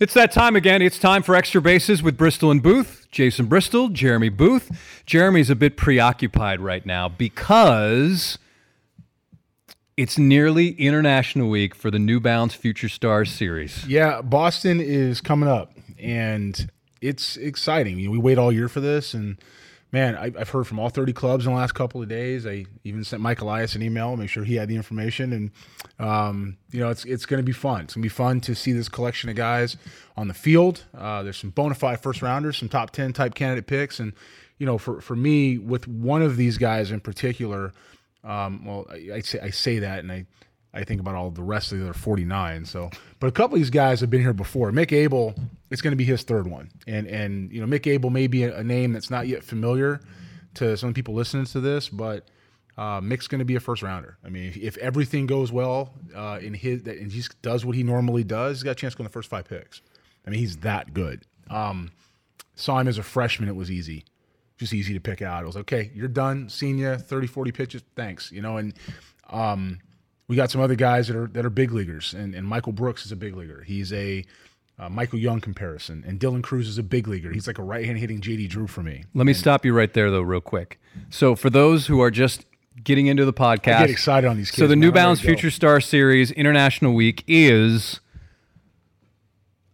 It's that time again. It's time for Extra Bases with Bristol and Booth. Jason Bristol, Jeremy Booth. Jeremy's a bit preoccupied right now because it's nearly International Week for the New Balance Future Stars series. Yeah, Boston is coming up, and it's exciting. You know, we wait all year for this, and man, I, have heard from all 30 clubs in the last couple of days. I even sent Mike Elias an email, make sure he had the information, and um, you know, it's it's going to be fun. It's going to be fun to see this collection of guys on the field. Uh, there's some bona fide first rounders, some top 10 type candidate picks, and you know, for for me, with one of these guys in particular. Um, well, I, I, say I say that, and I I think about all the rest of the other 49. So, but a couple of these guys have been here before. Mick Abel, it's going to be his third one, and and you know Mick Abel may be a, name that's not yet familiar to some people listening to this, but uh, Mick's going to be a first rounder. I mean, if, if everything goes well uh, in his and he does what he normally does, he's got a chance to go in the first five picks. I mean, he's that good. Um, saw him as a freshman; it was easy just easy to pick out. It was okay, you're done, senior, 30, 40 pitches, thanks. You know, and um, we got some other guys that are that are big leaguers, and, and Michael Brooks is a big leaguer. He's a uh, Michael Young comparison, and Dylan Crews is a big leaguer. He's like a right hand hitting JD Drew for me. Let me stop you right there, though, real quick. So for those who are just getting into the podcast, I get excited on these. Kids, so the man. New Balance Future Star Series International Week is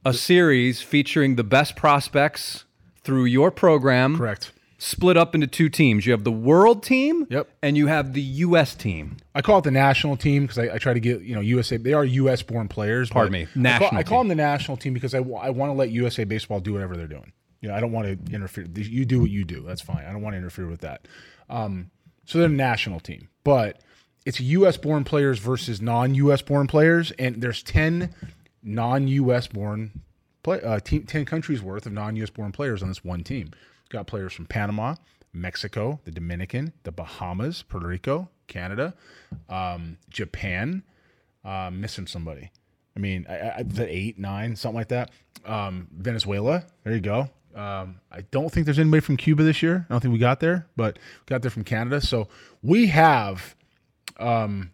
a series featuring the best prospects through your program. Correct split up into two teams. You have the world team, yep, and you have the U.S. team. I call it the national team because I, I, try to get you know USA. They are U.S. born players. Pardon me, national. I call, I call, them the national team because I, I want to let USA baseball do whatever they're doing. You know, I don't want to interfere. You do what you do. That's fine. I don't want to interfere with that. Um, so they're a national team, but it's U.S. born players versus non-U.S. born players, and there's ten non-U.S. born play, uh, team, ten countries worth of non-U.S. born players on this one team. Got players from Panama, Mexico, the Dominican, the Bahamas, Puerto Rico, Canada, um, Japan. Uh, missing somebody. I mean, I, I, the eight, nine, something like that. Um, Venezuela. There you go. Um, I don't think there's anybody from Cuba this year. I don't think we got there, but we got there from Canada. So we have, um,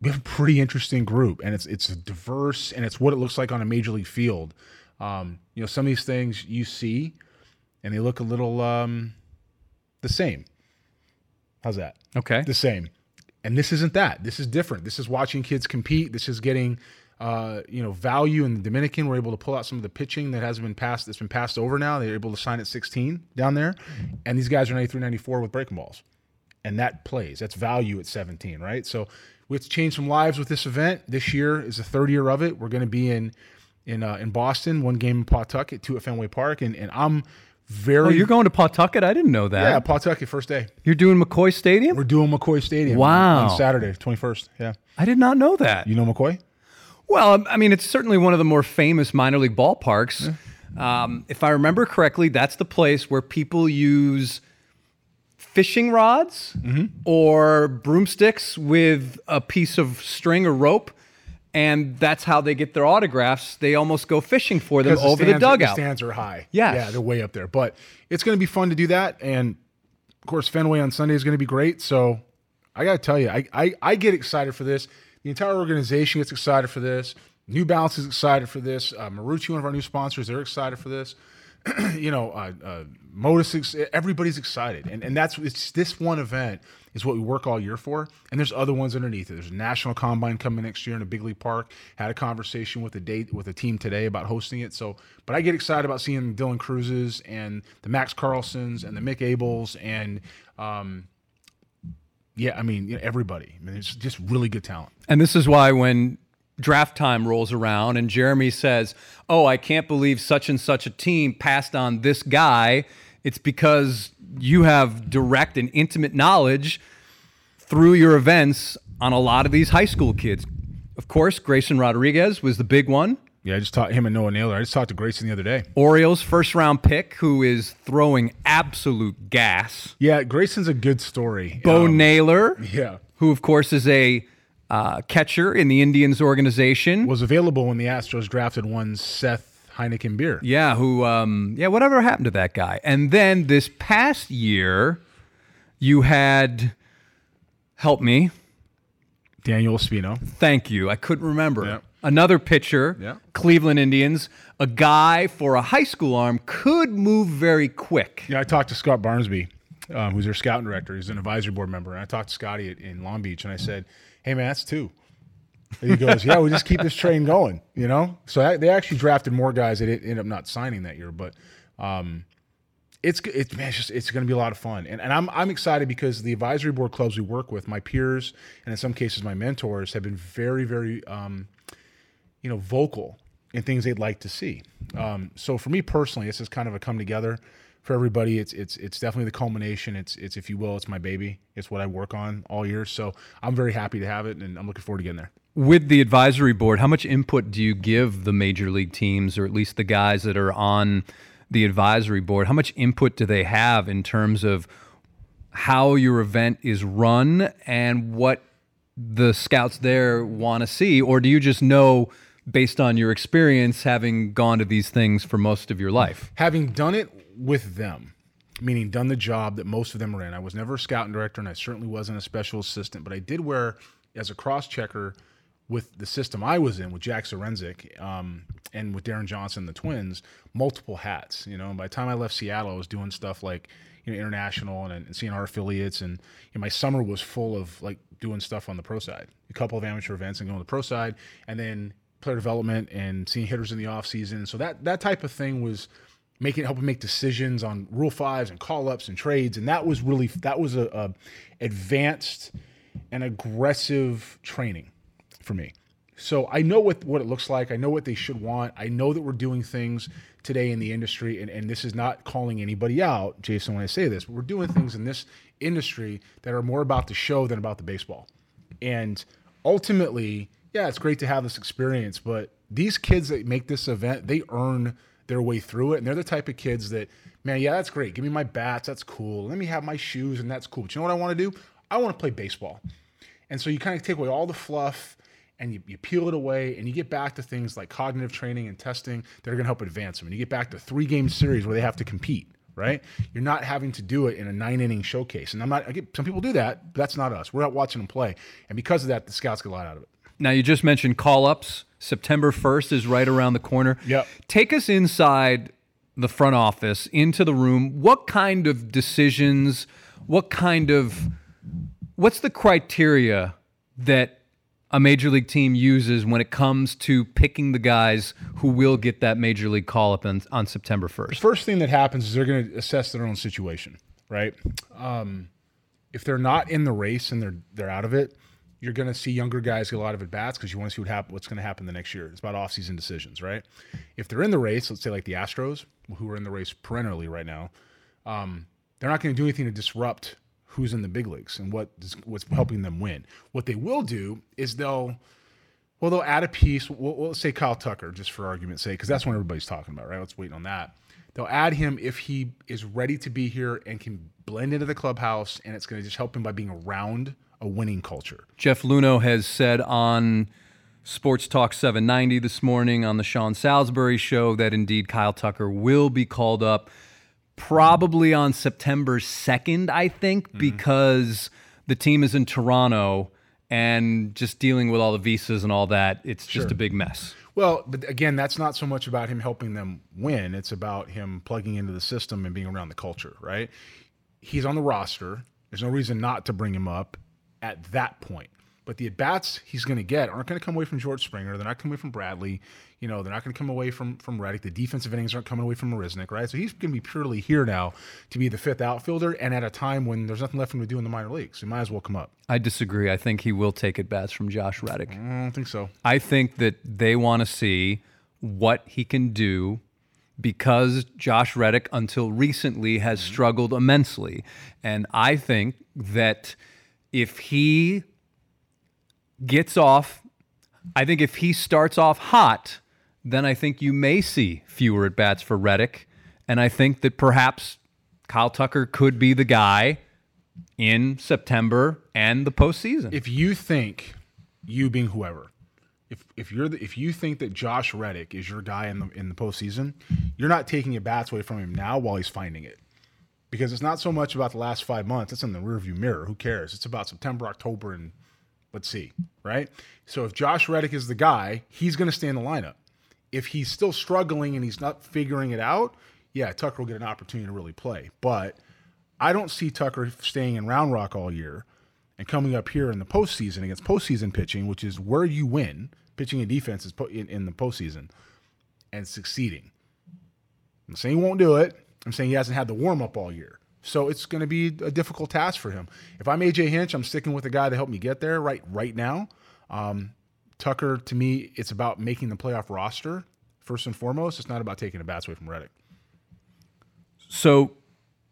we have a pretty interesting group, and it's it's diverse, and it's what it looks like on a major league field. Um, you know, some of these things you see and they look a little um, the same. How's that? Okay. The same. And this isn't that. This is different. This is watching kids compete. This is getting uh, you know value in the Dominican. We're able to pull out some of the pitching that hasn't been passed. That's been passed over now. They're able to sign at 16 down there, and these guys are 93, 94 with breaking balls, and that plays. That's value at 17, right? So we have to change some lives with this event. This year is the third year of it. We're going to be in in uh, in Boston, one game in Pawtucket, two at Fenway Park, and and I'm very. Oh, you're going to Pawtucket? I didn't know that. Yeah, Pawtucket first day. You're doing McCoy Stadium. We're doing McCoy Stadium. Wow. On Saturday, 21st. Yeah. I did not know that. You know McCoy? Well, I mean, it's certainly one of the more famous minor league ballparks. Yeah. Um, if I remember correctly, that's the place where people use fishing rods mm-hmm. or broomsticks with a piece of string or rope and that's how they get their autographs. They almost go fishing for them over the, the dugout. The stands are high. Yes. Yeah, they're way up there. But it's going to be fun to do that. And of course, Fenway on Sunday is going to be great. So I got to tell you, I, I, I, get excited for this. The entire organization gets excited for this. New Balance is excited for this. Uh, Marucci, one of our new sponsors, they're excited for this. you know, uh, uh, Modus, everybody's excited. And, and that's it's this one event is what we work all year for. And there's other ones underneath it. There's a national combine coming next year in a big league park. Had a conversation with a date with a team today about hosting it. So, but I get excited about seeing Dylan Crews's and the Max Carlsons and the Mick Abels and um, yeah, I mean everybody. I mean, it's just really good talent. And this is why when draft time rolls around and Jeremy says, "Oh, I can't believe such and such a team passed on this guy." It's because you have direct and intimate knowledge through your events on a lot of these high school kids. Of course, Grayson Rodriguez was the big one. Yeah, I just talked him and Noah Naylor. I just talked to Grayson the other day. Orioles first round pick who is throwing absolute gas. Yeah, Grayson's a good story. Bo um, Naylor. Yeah. Who of course is a uh, catcher in the Indians organization. Was available when the Astros drafted one Seth Heineken beer. Yeah, who um yeah, whatever happened to that guy? And then this past year you had help me. Daniel Espino. Thank you. I couldn't remember. another pitcher, Yeah. Cleveland Indians, a guy for a high school arm could move very quick. Yeah, I talked to Scott Barnsby, um, who's their scouting director. He's an advisory board member. And I talked to Scotty in Long Beach, and I said, "Hey, man, that's two. And he goes, "Yeah, we just keep this train going." You know, so they actually drafted more guys that ended up not signing that year, but um, it's it's man, it's just it's going to be a lot of fun, and and I'm I'm excited because the advisory board clubs we work with, my peers, and in some cases my mentors, have been very very um, you know, vocal in things they'd like to see. Um, so for me personally, this is kind of a come together for everybody. It's it's it's definitely the culmination. It's it's if you will, it's my baby. It's what I work on all year. So I'm very happy to have it, and I'm looking forward to getting there. With the advisory board, how much input do you give the major league teams, or at least the guys that are on the advisory board? How much input do they have in terms of how your event is run and what the scouts there want to see? Or do you just know based on your experience having gone to these things for most of your life? Having done it with them, meaning done the job that most of them are in. I was never a scouting director, and I certainly wasn't a special assistant, but I did wear as a cross checker with the system I was in with Jack Zduriencik um, and with Darren Johnson, the twins, multiple hats. You know, and by the time I left Seattle, I was doing stuff like you know international and, and seeing our affiliates, and you know, my summer was full of like doing stuff on the pro side, a couple of amateur events, and going to the pro side, and then player development and seeing hitters in the off season. So that that type of thing was making helping make decisions on rule fives and call ups and trades, and that was really that was a, a advanced and aggressive training for me. So I know what what it looks like. I know what they should want. I know that we're doing things today in the industry, and, and this is not calling anybody out, Jason, when I say this, but we're doing things in this industry that are more about the show than about the baseball. And ultimately, yeah, it's great to have this experience, but these kids that make this event, they earn their way through it. And they're the type of kids that, man, yeah, that's great. Give me my bats, that's cool. Let me have my shoes, and that's cool. But you know what I want to do? I want to play baseball. And so you kind of take away all the fluff and you, you peel it away and you get back to things like cognitive training and testing that are going to help advance them. And you get back to three game series where they have to compete, right? You're not having to do it in a nine inning showcase. And I'm not, I get, some people do that, but that's not us. We're out watching them play. And because of that, the scouts get a lot out of it. Now, you just mentioned call ups. September 1st is right around the corner. Yep. Take us inside the front office, into the room. What kind of decisions, what kind of, what's the criteria that a major league team uses when it comes to picking the guys who will get that major league call up on, on September 1st? The First thing that happens is they're going to assess their own situation, right? Um, if they're not in the race and they're they're out of it, you're going to see younger guys get a lot of at bats because you want to see what what's going to happen the next year. It's about offseason decisions, right? If they're in the race, let's say like the Astros, who are in the race perennially right now, um, they're not going to do anything to disrupt who's in the big leagues and what is, what's helping them win. What they will do is they'll well they'll add a piece. We'll, we'll say Kyle Tucker, just for argument's sake, because that's what everybody's talking about, right? Let's wait on that. They'll add him if he is ready to be here and can blend into the clubhouse, and it's going to just help him by being around a winning culture. Jeff Luhnow has said on Sports Talk 790 this morning on the Sean Salisbury show that indeed Kyle Tucker will be called up probably on September 2nd, I think, mm-hmm. because the team is in Toronto and just dealing with all the visas and all that. It's just a big mess. Well, but again, that's not so much about him helping them win. It's about him plugging into the system and being around the culture, right? He's on the roster. There's no reason not to bring him up at that point. But the at bats he's going to get aren't going to come away from George Springer. They're not coming away from Bradley. You know, they're not going to come away from from Reddick. The defensive innings aren't coming away from Marisnick, right? So he's going to be purely here now to be the fifth outfielder, and at a time when there's nothing left for him to do in the minor leagues. He might as well come up. I disagree. I think he will take at bats from Josh Reddick. I don't think so. I think that they want to see what he can do because Josh Reddick, until recently, has mm-hmm. struggled immensely. And I think that if he gets off, I think if he starts off hot, then I think you may see fewer at bats for Reddick. And I think that perhaps Kyle Tucker could be the guy in September and the postseason. if you think you being whoever, if if you're the, if you think that Josh Reddick is your guy in the in the postseason, you're not taking your bats away from him now while he's finding it, because it's not so much about the last five months. It's in the rearview mirror. Who cares? It's about September, October, and Let's see, right? So if Josh Reddick is the guy, he's going to stay in the lineup. If he's still struggling and he's not figuring it out, yeah, Tucker will get an opportunity to really play. But I don't see Tucker staying in Round Rock all year and coming up here in the postseason against postseason pitching, which is where you win pitching and defense is in, in the postseason and succeeding. I'm saying he won't do it. I'm saying he hasn't had the warm up all year. So it's going to be a difficult task for him. If I'm AJ Hinch, I'm sticking with the guy that helped me get there right right now. Um, Tucker, to me, it's about making the playoff roster first and foremost. It's not about taking the bats away from Reddick. So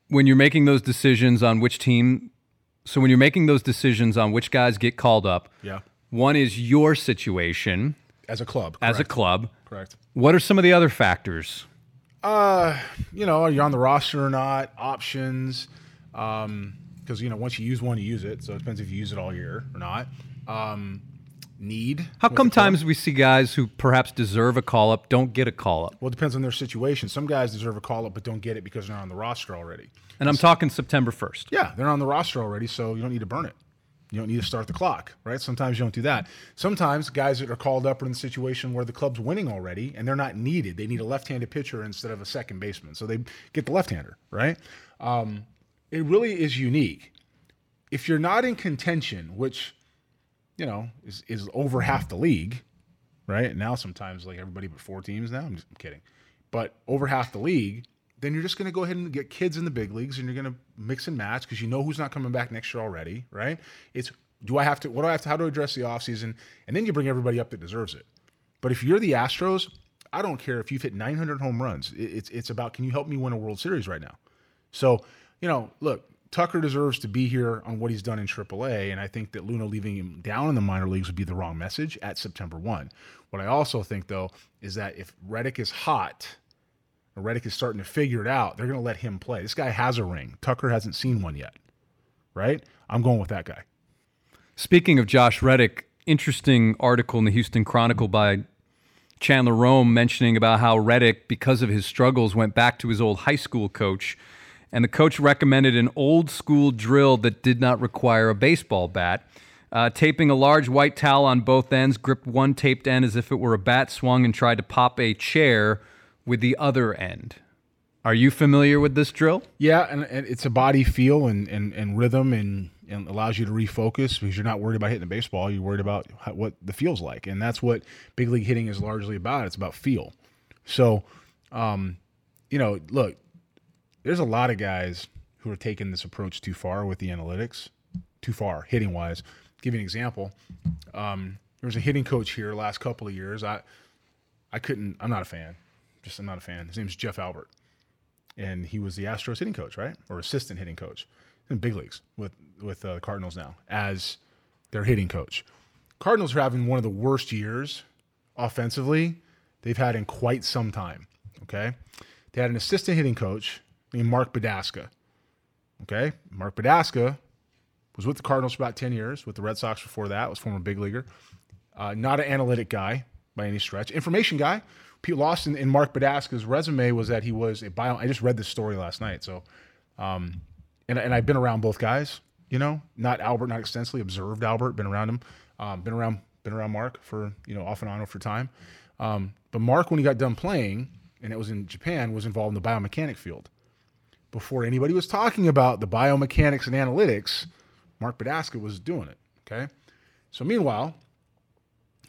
when you're making those decisions on which team, so when you're making those decisions on which guys get called up, yeah, one is your situation as a club. Correct. As a club, correct. What are some of the other factors? Uh, you know, are you on the roster or not? Options. Um, because you know once you use one, you use it. So it depends if you use it all year or not. Um, need. How come times we see guys who perhaps deserve a call up don't get a call up? Well, it depends on their situation. Some guys deserve a call up but don't get it because they're on the roster already. And I'm talking September 1st. Yeah, they're on the roster already, so you don't need to burn it. You don't need to start the clock, right? Sometimes you don't do that. Sometimes guys that are called up are in the situation where the club's winning already and they're not needed. They need a left-handed pitcher instead of a second baseman, so they get the left-hander, right? Um, it really is unique. If you're not in contention, which you know is is over half the league, right? Now sometimes like everybody but four teams now. I'm just I'm kidding, but over half the league then you're just going to go ahead and get kids in the big leagues and you're going to mix and match because you know who's not coming back next year already, right? It's do I have to, what do I have to, how do I address the offseason? And then you bring everybody up that deserves it. But if you're the Astros, I don't care if you've hit 900 home runs. It's, it's about, can you help me win a World Series right now? So, you know, look, Tucker deserves to be here on what he's done in AAA, and I think that Luhnow leaving him down in the minor leagues would be the wrong message at September 1. What I also think, though, is that if Reddick is hot – Reddick is starting to figure it out. They're going to let him play. This guy has a ring. Tucker hasn't seen one yet, right? I'm going with that guy. Speaking of Josh Reddick, interesting article in the Houston Chronicle by Chandler Rome mentioning about how Reddick, because of his struggles, went back to his old high school coach. And the coach recommended an old school drill that did not require a baseball bat. Uh, taping a large white towel on both ends, gripped one taped end as if it were a bat, swung and tried to pop a chair with the other end. Are you familiar with this drill? Yeah, and, and it's a body feel and, and, and rhythm and, and allows you to refocus because you're not worried about hitting the baseball. You're worried about how, what the feel's like. And that's what big league hitting is largely about. It's about feel. So, um, you know, look, there's a lot of guys who are taking this approach too far with the analytics, too far hitting wise. give you an example. Um, there was a hitting coach here last couple of years. I, I couldn't, I'm not a fan just I'm not a fan. His name's Jeff Albert, and he was the Astros hitting coach, right, or assistant hitting coach in big leagues with with uh, the Cardinals now as their hitting coach. Cardinals are having one of the worst years offensively they've had in quite some time. Okay, they had an assistant hitting coach named Mark Budaska. Okay, Mark Budaska was with the Cardinals for about ten years, with the Red Sox before that. Was former big leaguer. Uh, not an analytic guy by any stretch. Information guy Pete Lawson in Mark Budaska's resume was that he was a bio. I just read this story last night, so, um, and and I've been around both guys. You know, not Albert, not extensively observed Albert, been around him, um, been around been around Mark for you know off and on for time. Um, but Mark, when he got done playing, and it was in Japan, was involved in the biomechanic field. Before anybody was talking about the biomechanics and analytics, Mark Budaska was doing it. Okay, so meanwhile,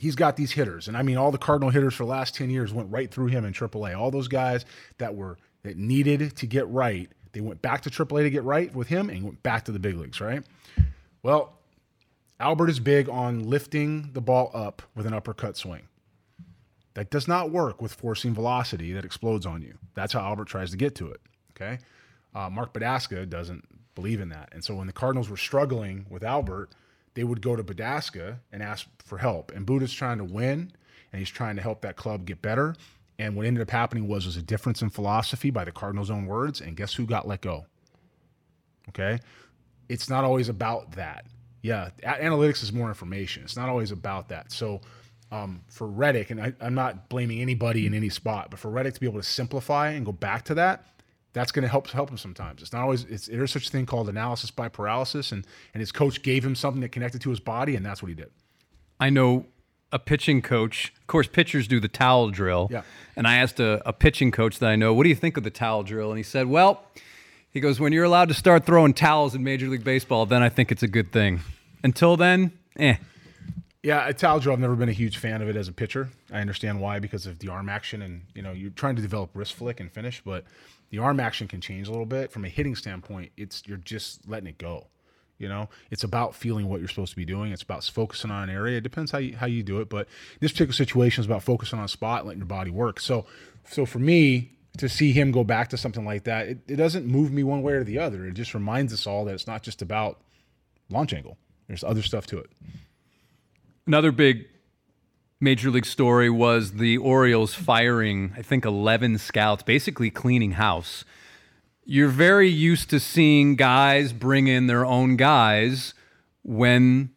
he's got these hitters, and I mean all the Cardinal hitters for the last ten years went right through him in AAA. All those guys that were that needed to get right, they went back to AAA to get right with him, and went back to the big leagues. Right? Well, Albert is big on lifting the ball up with an uppercut swing. That does not work with forcing velocity that explodes on you. That's how Albert tries to get to it. Okay. Uh, Mark Budaska doesn't believe in that. And so when the Cardinals were struggling with Albert, they would go to Budaska and ask for help. And Buddha's trying to win, and he's trying to help that club get better. And what ended up happening was was a difference in philosophy by the Cardinals' own words. And guess who got let go? Okay, it's not always about that. Yeah, analytics is more information. It's not always about that. So um, for Reddick, and I, I'm not blaming anybody in any spot, but for Reddick to be able to simplify and go back to that, that's going to help help him sometimes. It's not always. It's there's such a thing called analysis by paralysis, and and his coach gave him something that connected to his body, and that's what he did. I know a pitching coach. Of course, pitchers do the towel drill. Yeah. And I asked a, a pitching coach that I know, "What do you think of the towel drill?" And he said, "Well." He goes, when you're allowed to start throwing towels in Major League Baseball, then I think it's a good thing. Until then, eh. Yeah, a towel drill. I've never been a huge fan of it as a pitcher. I understand why because of the arm action, and you know you're trying to develop wrist flick and finish, but the arm action can change a little bit. From a hitting standpoint, it's you're just letting it go. You know, it's about feeling what you're supposed to be doing. It's about focusing on an area. It depends how you how you do it, but this particular situation is about focusing on a spot, letting your body work. So, so for me, to see him go back to something like that, it, it doesn't move me one way or the other. It just reminds us all that it's not just about launch angle. There's other stuff to it. Another big major league story was the Orioles firing, I think, 11 scouts, basically cleaning house. You're very used to seeing guys bring in their own guys when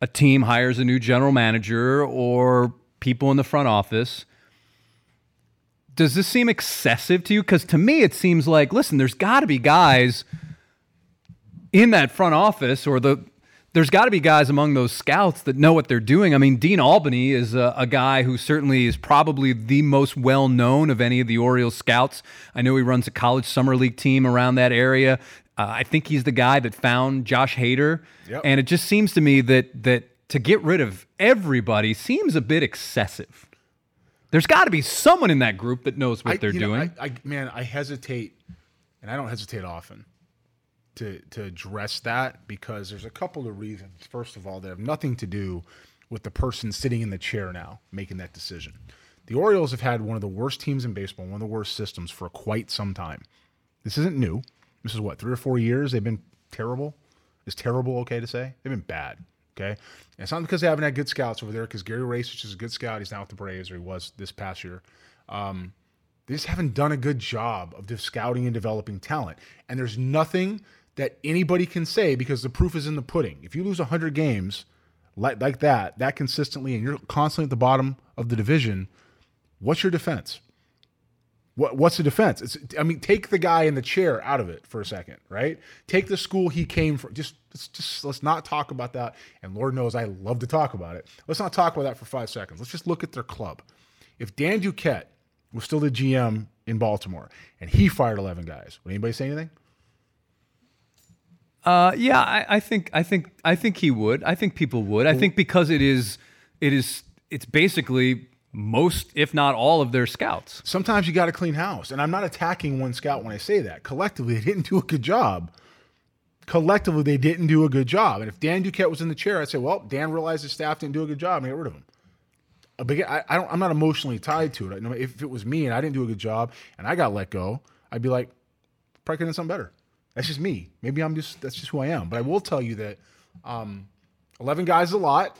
a team hires a new general manager or people in the front office does this seem excessive to you? Because to me, it seems like, listen, there's got to be guys in that front office or the there's got to be guys among those scouts that know what they're doing. I mean, Dean Albany is a, a, guy who certainly is probably the most well known of any of the Orioles scouts. I know he runs a college summer league team around that area. Uh, I think he's the guy that found Josh Hader, Yep. and it just seems to me that that to get rid of everybody seems a bit excessive. There's got to be someone in that group that knows what I- they're you know, doing. I, I, man, I hesitate, and I don't hesitate often to to address that because there's a couple of reasons. First of all, that have nothing to do with the person sitting in the chair now making that decision. The Orioles have had one of the worst teams in baseball, one of the worst systems for quite some time. This isn't new. This is what three or four years they've been terrible. Is terrible okay to say? They've been bad. Okay, and it's not because they haven't had good scouts over there. Because Gary Rajsich is a good scout. He's now with the Braves, or he was this past year. Um, they just haven't done a good job of scouting and developing talent. And there's nothing that anybody can say because the proof is in the pudding. If you lose 100 games like, like that, that consistently, and you're constantly at the bottom of the division, what's your defense? What, what's the defense? It's, I mean, take the guy in the chair out of it for a second, right? Take the school he came from. Just, let's just let's not talk about that. And Lord knows I love to talk about it. Let's not talk about that for five seconds. Let's just look at their club. If Dan Duquette was still the GM in Baltimore and he fired 11 guys, would anybody say anything? Uh, yeah, I, I think I think I think he would. I think people would. I think because it is it is it's basically most, if not all, of their scouts. Sometimes you got to clean house. And I'm not attacking one scout when I say that. Collectively, they didn't do a good job. Collectively, they didn't do a good job. And if Dan Duquette was in the chair, I'd say, well, Dan realized his staff didn't do a good job and get rid of him. Uh, But I, I don't, I'm not emotionally tied to it. If it was me and I didn't do a good job and I got let go, I'd be like, probably could have done something better. That's just me. Maybe I'm just, that's just who I am. But I will tell you that um, 11 guys is a lot.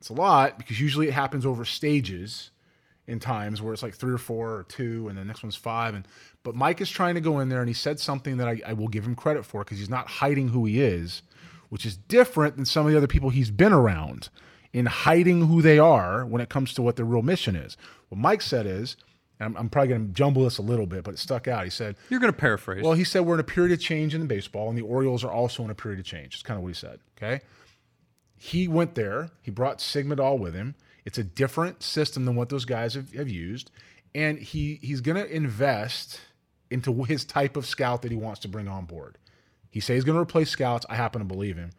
It's a lot because usually it happens over stages in times where it's like three or four or two, and the next one's five. And but Mike is trying to go in there, and he said something that I, I will give him credit for because he's not hiding who he is, which is different than some of the other people he's been around in hiding who they are when it comes to what their real mission is. What Mike said is, I'm, I'm probably going to jumble this a little bit, but it stuck out. He said, You're going to paraphrase. well, he said we're in a period of change in baseball, and the Orioles are also in a period of change. It's kind of what he said. Okay. He went there. He brought Sig Mejdal with him. It's a different system than what those guys have, have used, and he he's going to invest into his type of scout that he wants to bring on board. He says he's going to replace scouts. I happen to believe him.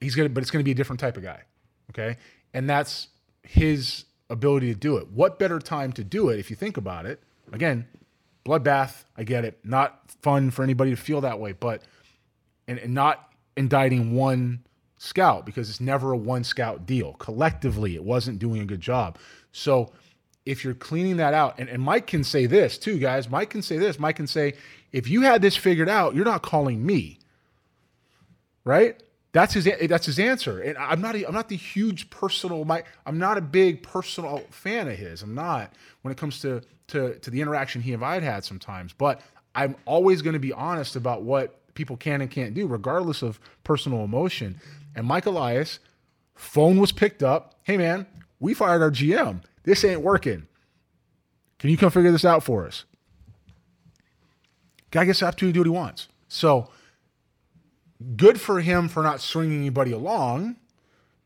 He's going to, but it's going to be a different type of guy. Okay, and that's his ability to do it. What better time to do it if you think about it? Again, bloodbath. I get it. Not fun for anybody to feel that way, but and, and not indicting one scout because it's never a one scout deal. Collectively, it wasn't doing a good job. So if you're cleaning that out, and, and Mike can say this too, guys. Mike can say this. Mike can say, if you had this figured out, you're not calling me. Right? That's his that's his answer. And I'm not I'm not the huge personal Mike. I'm not a big personal fan of his. I'm not when it comes to to to the interaction he and I had had sometimes. But I'm always going to be honest about what people can and can't do, regardless of personal emotion. And Mike Elias, phone was picked up. Hey man, we fired our GM. This ain't working. Can you come figure this out for us? Guy gets the opportunity to do what he wants. So good for him for not swinging anybody along.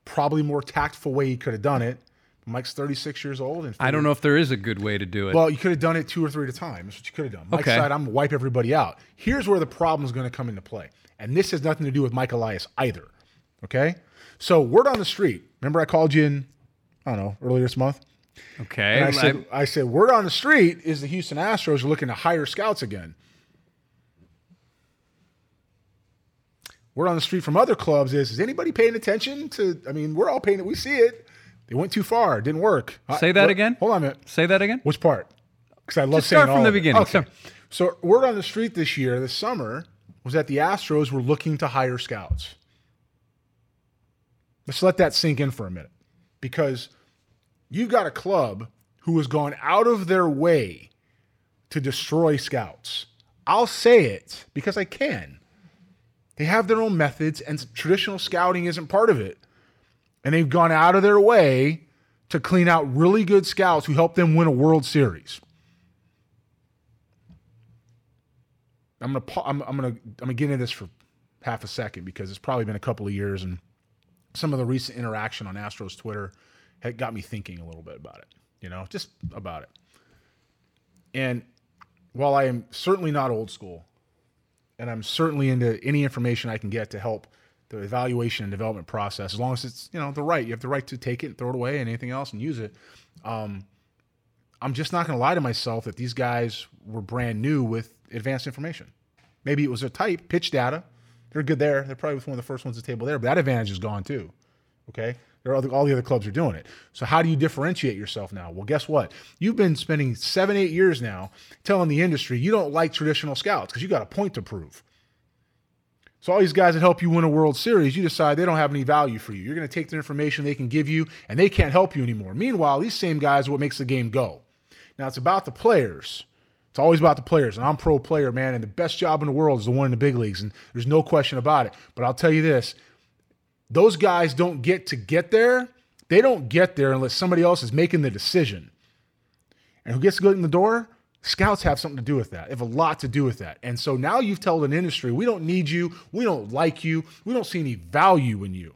Probably more tactful way he could have done it. Mike's 36 years old. And I don't know if there is a good way to do it. Well, you could have done it two or three at a time. That's what you could have done. Mike Okay. said, I'm going to wipe everybody out. Here's where the problem is going to come into play. And this has nothing to do with Mike Elias either. Okay? So, word on the street. Remember, I called you in, I don't know, earlier this month? okay. And I I- said, I said, word on the street is the Houston Astros are looking to hire scouts again. Word on the street from other clubs is, is anybody paying attention to? I mean, we're all paying it. We see it. They went too far. It didn't work. Say that what- again? Hold on a minute. say that again. Which part? Because I love Just saying start from the beginning. Okay. So word on the street this year, this summer, was that the Astros were looking to hire scouts. Let's let that sink in for a minute, because you've got a club who has gone out of their way to destroy scouts. I'll say it because I can. They have their own methods, and traditional scouting isn't part of it. And they've gone out of their way to clean out really good scouts who help them win a World Series. I'm gonna I'm, I'm gonna I'm gonna get into this for half a second because it's probably been a couple of years and some of the recent interaction on Astros Twitter had got me thinking a little bit about it. You know, just about it. And while I am certainly not old school, and I'm certainly into any information I can get to help the evaluation and development process, as long as it's you know the right, you have the right to take it and throw it away and anything else and use it. Um, I'm just not going to lie to myself that these guys were brand new with advanced information. Maybe it was a type pitch data. They're good there. They're probably one of the first ones at the table there, but that advantage is gone too. Okay. There are all the other clubs are doing it. So how do you differentiate yourself now? Well, guess what? You've been spending seven, eight years now telling the industry you don't like traditional scouts because you got a point to prove. So all these guys that help you win a World Series, you decide they don't have any value for you. You're going to take the information they can give you, and they can't help you anymore. Meanwhile, these same guys are what makes the game go. Now it's about the players. It's always about the players, and I'm pro player, man. And the best job in the world is the one in the big leagues, and there's no question about it. But I'll tell you this: those guys don't get to get there. They don't get there unless somebody else is making the decision. And who gets to go in the door? Scouts have something to do with that. Have a lot to do with that. And so now you've told an industry, we don't need you. We don't like you. We don't see any value in you.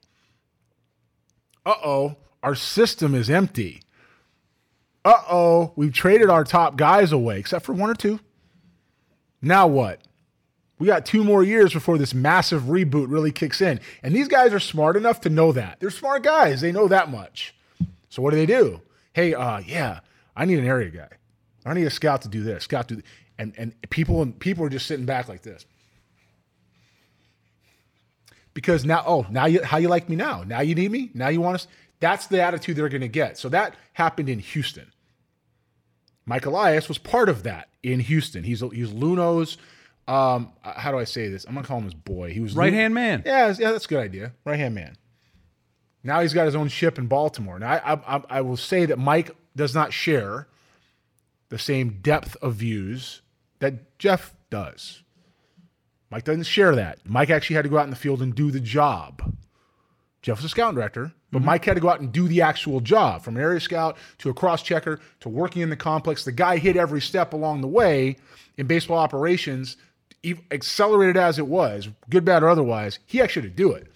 Uh oh, our system is empty. Uh oh, we've traded our top guys away, except for one or two. Now what? We got two more years before this massive reboot really kicks in. And these guys are smart enough to know that. They're smart guys. They know that much. So what do they do? Hey, uh, yeah, I need an area guy. I need a scout to do this. Scout do, and and people and people are just sitting back like this. Because now, oh, now you how you like me now? Now you need me? Now you want us? That's the attitude they're going to get. So that happened in Houston. Mike Elias was part of that in Houston. He's he's Luhnow's. Um, how do I say this? I'm gonna call him his boy. He was Right hand man. Yeah, yeah, that's a good idea. Right hand man. Now he's got his own ship in Baltimore. Now I, I, I will say that Mike does not share the same depth of views that Jeff does. Mike doesn't share that. Mike actually had to go out in the field and do the job. Jeff was a scout director, but Mike had to go out and do the actual job from an area scout to a cross checker to working in the complex. The guy hit every step along the way in baseball operations, accelerated as it was, good, bad, or otherwise. He actually had to do it.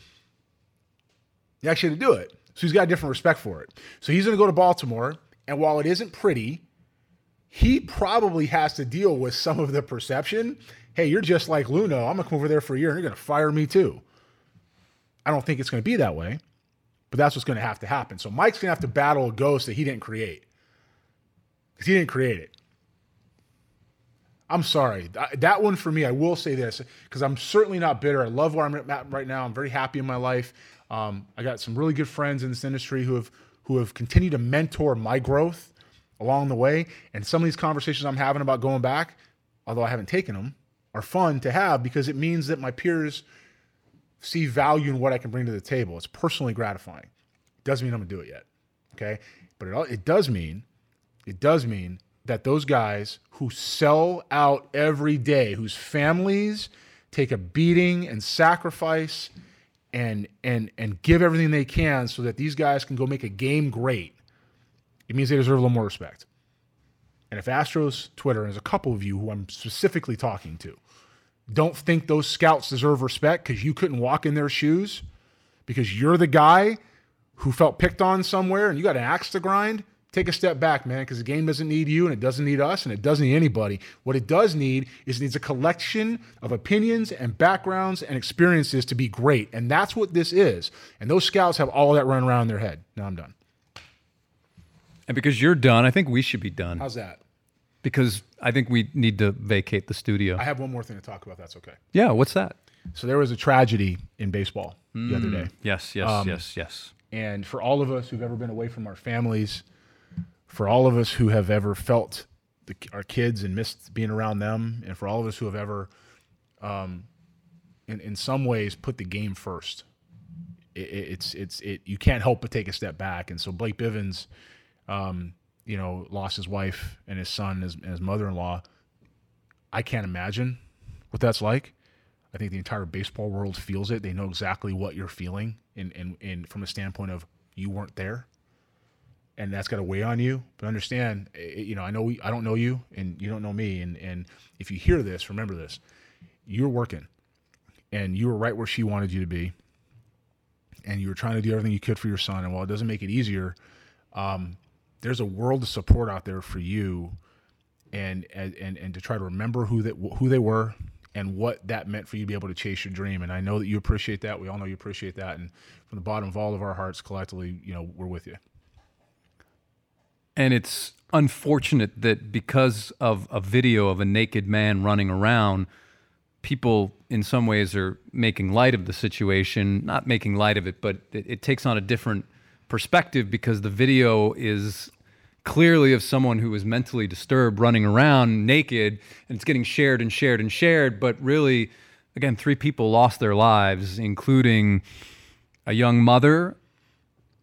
He actually had to do it. So he's got a different respect for it. So he's going to go to Baltimore, and while it isn't pretty, he probably has to deal with some of the perception. Hey, you're just like Luhnow. I'm going to come over there for a year and you're going to fire me too. I don't think it's going to be that way, but that's what's going to have to happen. So Mike's going to have to battle a ghost that he didn't create because he didn't create it. I'm sorry. That one for me, I will say this because I'm certainly not bitter. I love where I'm at right now. I'm very happy in my life. Um, I got some really good friends in this industry who have who have continued to mentor my growth along the way. And some of these conversations I'm having about going back, although I haven't taken them, are fun to have because it means that my peers see value in what I can bring to the table. It's personally gratifying. Doesn't mean I'm gonna do it yet. Okay. But it, it does mean, it does mean that those guys who sell out every day, whose families take a beating and sacrifice and and and give everything they can so that these guys can go make a game great, it means they deserve a little more respect. And if Astros Twitter, and there's a couple of you who I'm specifically talking to, don't think those scouts deserve respect because you couldn't walk in their shoes because you're the guy who felt picked on somewhere and you got an axe to grind, take a step back, man, because the game doesn't need you and it doesn't need us and it doesn't need anybody. What it does need is it needs a collection of opinions and backgrounds and experiences to be great. And that's what this is. And those scouts have all that run around in their head. Now I'm done. And because you're done, I think we should be done. How's that? Because I think we need to vacate the studio. I have one more thing to talk about. That's okay. yeah, what's that? So there was a tragedy in baseball the other day. Yes, yes, Um, yes, yes. And for all of us who've ever been away from our families, for all of us who have ever felt the, our kids and missed being around them, and for all of us who have ever, um, in, in some ways, put the game first, it, it- it's it's it. You can't help but take a step back. And so Blake Bivens, um, you know, lost his wife and his son and his, and his mother-in-law. I can't imagine what that's like. I think the entire baseball world feels it. They know exactly what you're feeling, and in, in from a standpoint of you weren't there, and that's got to weigh on you. But understand, eh, you know, I know I don't know you, and you don't know me, and and if you hear this, remember this: you're working, and you were right where she wanted you to be, and you were trying to do everything you could for your son. And while it doesn't make it easier, um, there's a world of support out there for you and and, and to try to remember who that who they were and what that meant for you to be able to chase your dream. And I know that you appreciate that. We all know you appreciate that. And from the bottom of all of our hearts, collectively, you know, we're with you. And it's unfortunate that because of a video of a naked man running around, people in some ways are making light of the situation, not making light of it, but it, it takes on a different perspective because the video is clearly of someone who is mentally disturbed running around naked and it's getting shared and shared and shared. But really, again, three people lost their lives, including a young mother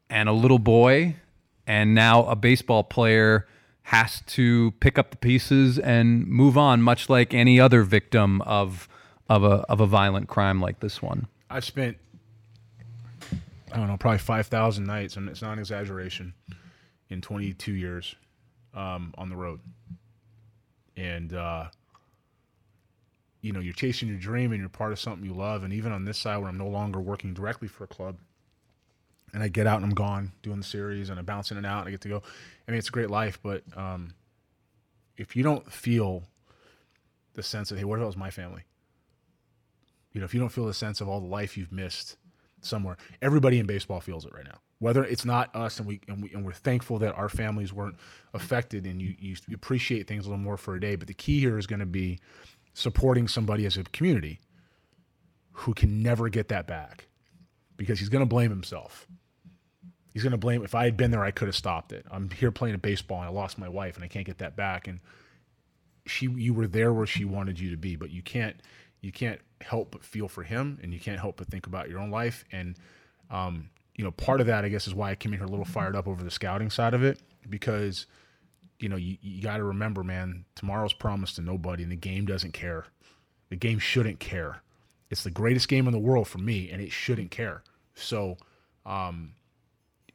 and a little boy, and now a baseball player has to pick up the pieces and move on, much like any other victim of of a of a violent crime like this one. I've spent, I don't know, probably 5,000 nights, and it's not an exaggeration, in 22 years um, on the road. And, uh, you know, you're chasing your dream and you're part of something you love. And even on this side where I'm no longer working directly for a club, and I get out and I'm gone doing the series and I'm bouncing it out and I get to go. I mean, it's a great life, but um, if you don't feel the sense of, hey, what if it was my family? You know, if you don't feel the sense of all the life you've missed somewhere, everybody in baseball feels it right now. Whether it's not us, and we and, we, and we're thankful that our families weren't affected, and you, you appreciate things a little more for a day. But the key here is going to be supporting somebody as a community who can never get that back because he's going to blame himself. He's going to blame if I had been there, I could have stopped it. I'm here playing a baseball and I lost my wife and I can't get that back. And she, you were there where she wanted you to be, but you can't, you can't help but feel for him, and you can't help but think about your own life. And um, you know, part of that, I guess, is why I came in here a little fired up over the scouting side of it because you know you, you got to remember, man, tomorrow's promised to nobody, and the game doesn't care. The game shouldn't care. It's the greatest game in the world for me, and it shouldn't care. So, um,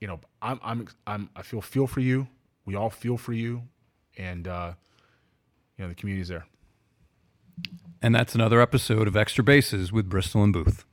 you know, I'm, I'm, I'm, I feel feel for you. We all feel for you, and uh, you know, the community's there. And that's another episode of Extra Bases with Bristol and Booth.